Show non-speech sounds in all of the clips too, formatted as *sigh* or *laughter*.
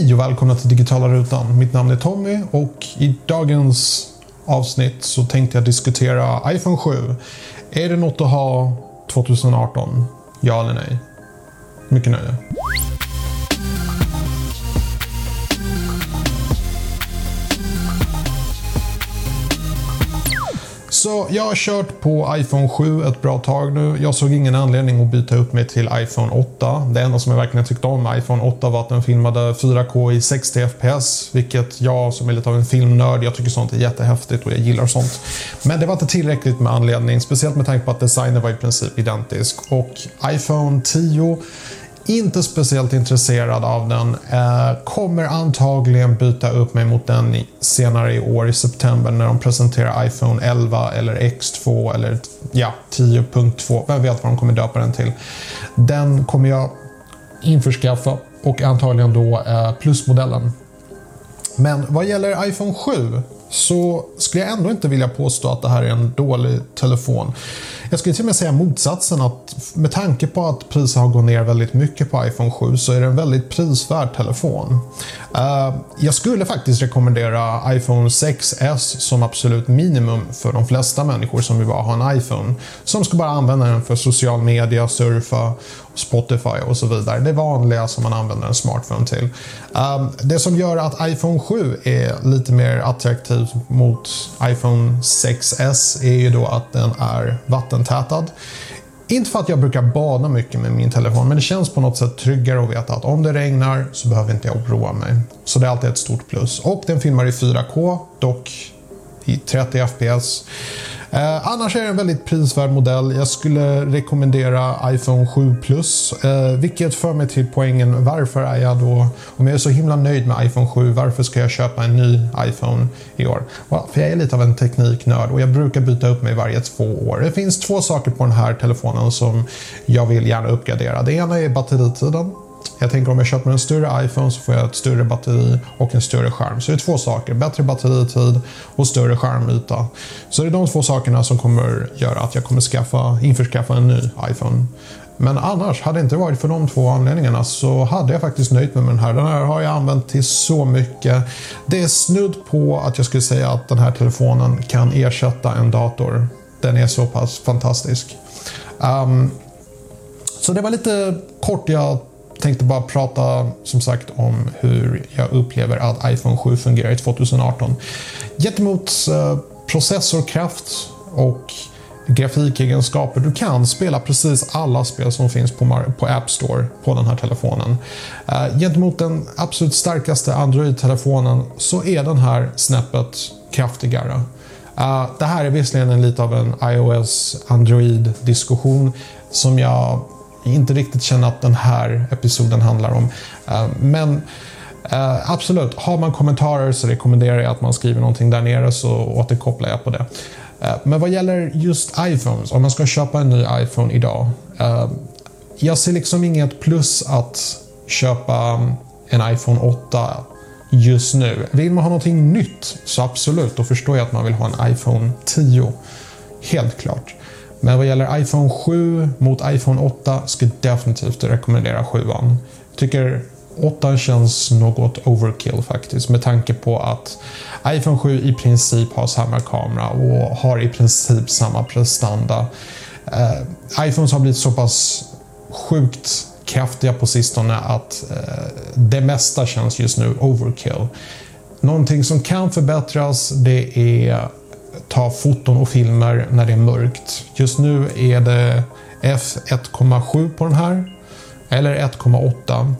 Hej och välkomna till Digitala Rutan. Mitt namn är Tommy och i dagens avsnitt så tänkte jag diskutera iPhone 7. Är det något att ha 2018? Ja eller nej? Mycket nöje. Så jag har kört på iPhone 7 ett bra tag nu. Jag såg ingen anledning att byta upp mig till iPhone 8. Det enda som jag verkligen tyckte om med iPhone 8 var att den filmade 4K i 60 FPS. Vilket jag som är lite av en filmnörd, jag tycker sånt är jättehäftigt och jag gillar sånt. Men det var inte tillräckligt med anledning, speciellt med tanke på att designen var i princip identisk. Och iPhone 10 inte speciellt intresserad av den. Eh, kommer antagligen byta upp mig mot den senare i år i september när de presenterar iPhone 11 eller X2 eller ja, 10.2. Vem vet vad de kommer döpa den till. Den kommer jag införskaffa och antagligen då eh, plusmodellen. Men vad gäller iPhone 7 så skulle jag ändå inte vilja påstå att det här är en dålig telefon. Jag skulle till och med säga motsatsen att med tanke på att priset har gått ner väldigt mycket på iPhone 7 så är det en väldigt prisvärd telefon. Uh, jag skulle faktiskt rekommendera iPhone 6S som absolut minimum för de flesta människor som vill bara ha en iPhone. Som ska bara använda den för social media, surfa, Spotify och så vidare. Det vanliga som man använder en smartphone till. Um, det som gör att iPhone 7 är lite mer attraktiv mot iPhone 6S är ju då att den är vattentätad. Inte för att jag brukar bada mycket med min telefon, men det känns på något sätt tryggare att veta att om det regnar så behöver inte jag oroa mig. Så det är alltid ett stort plus. Och den filmar i 4K, dock i 30 FPS. Eh, annars är det en väldigt prisvärd modell. Jag skulle rekommendera iPhone 7 Plus. Eh, vilket för mig till poängen varför är jag då, om jag är så himla nöjd med iPhone 7, varför ska jag köpa en ny iPhone i år? Well, för jag är lite av en tekniknörd och jag brukar byta upp mig varje två år. Det finns två saker på den här telefonen som jag vill gärna uppgradera. Det ena är batteritiden. Jag tänker om jag köper en större iPhone så får jag ett större batteri och en större skärm. Så det är två saker. Bättre batteritid och större skärmyta. Så det är de två sakerna som kommer göra att jag kommer skaffa, införskaffa en ny iPhone. Men annars, hade det inte varit för de två anledningarna så hade jag faktiskt nöjt mig med den här. Den här har jag använt till så mycket. Det är snudd på att jag skulle säga att den här telefonen kan ersätta en dator. Den är så pass fantastisk. Um, så det var lite kort jag tänkte bara prata som sagt om hur jag upplever att iPhone 7 fungerar i 2018. Gentemot eh, processorkraft och grafikegenskaper. Du kan spela precis alla spel som finns på, på App Store på den här telefonen. Eh, gentemot den absolut starkaste Android-telefonen så är den här snäppet kraftigare. Uh, det här är visserligen en lite av en iOS-Android-diskussion som jag inte riktigt känner att den här episoden handlar om. Eh, men uh, absolut, har man kommentarer så rekommenderar jag att man skriver någonting där nere så återkopplar jag på det. Uh, men vad gäller just iPhones, om man ska köpa en ny iPhone idag. jag ser liksom inget plus att köpa en iPhone 8 just nu. Vill man ha någonting nytt så absolut, då förstår jag att man vill ha en iPhone 10. Helt klart. Men vad gäller iPhone 7 mot iPhone 8 skulle jag definitivt rekommendera 7 Jag tycker 8 känns något overkill faktiskt med tanke på att iPhone 7 i princip har samma kamera och har i princip samma prestanda. Uh, iPhones har blivit så pass sjukt kraftiga på sistone att uh, det mesta känns just nu overkill. Någonting som kan förbättras det är ta foton och filmer när det är mörkt. Just nu är det f1,7 på den här. Eller 1,8.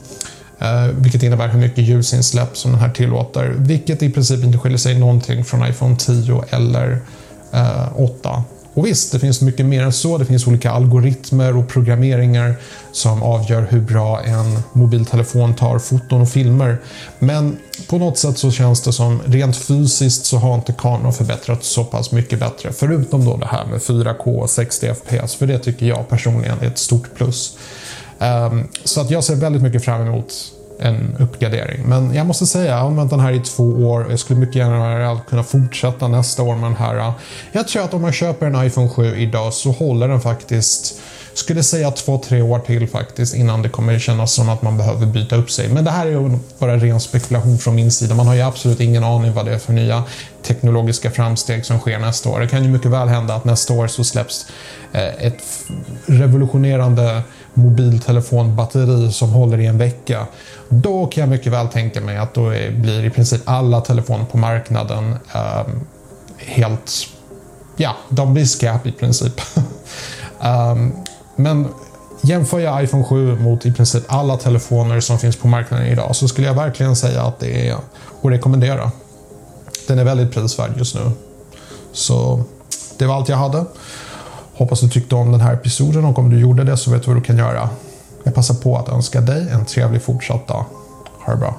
Eh, vilket innebär hur mycket ljusinsläpp som den här tillåter. Vilket i princip inte skiljer sig någonting från iPhone 10 eller eh, 8. Och visst, det finns mycket mer än så. Det finns olika algoritmer och programmeringar som avgör hur bra en mobiltelefon tar foton och filmer. Men på något sätt så känns det som rent fysiskt så har inte kameran förbättrats så pass mycket bättre. Förutom då det här med 4K och 60 FPS, för det tycker jag personligen är ett stort plus. Um, så att jag ser väldigt mycket fram emot en uppgradering. Men jag måste säga, jag har använt den här i två år. Jag skulle mycket gärna kunna fortsätta nästa år med den här. Jag tror att om man köper en iPhone 7 idag så håller den faktiskt skulle säga två, tre år till faktiskt innan det kommer kännas som att man behöver byta upp sig. Men det här är bara ren spekulation från min sida. Man har ju absolut ingen aning vad det är för nya teknologiska framsteg som sker nästa år. Det kan ju mycket väl hända att nästa år så släpps eh, ett revolutionerande mobiltelefonbatteri som håller i en vecka. Då kan jag mycket väl tänka mig att då blir i princip alla telefoner på marknaden eh, helt... Ja, de blir skräp i princip. um, *laughs* men jämför jag iPhone 7 mot i princip alla telefoner som finns på marknaden idag så skulle jag verkligen säga att det är att rekommendera. Den är väldigt prisvärd just nu. Så det var allt jag hade. Hoppas du tyckte om den här episoden och om du gjorde det så vet du vad du kan göra. Jag passar på att önska dig en trevlig fortsatt dag. Ha det bra.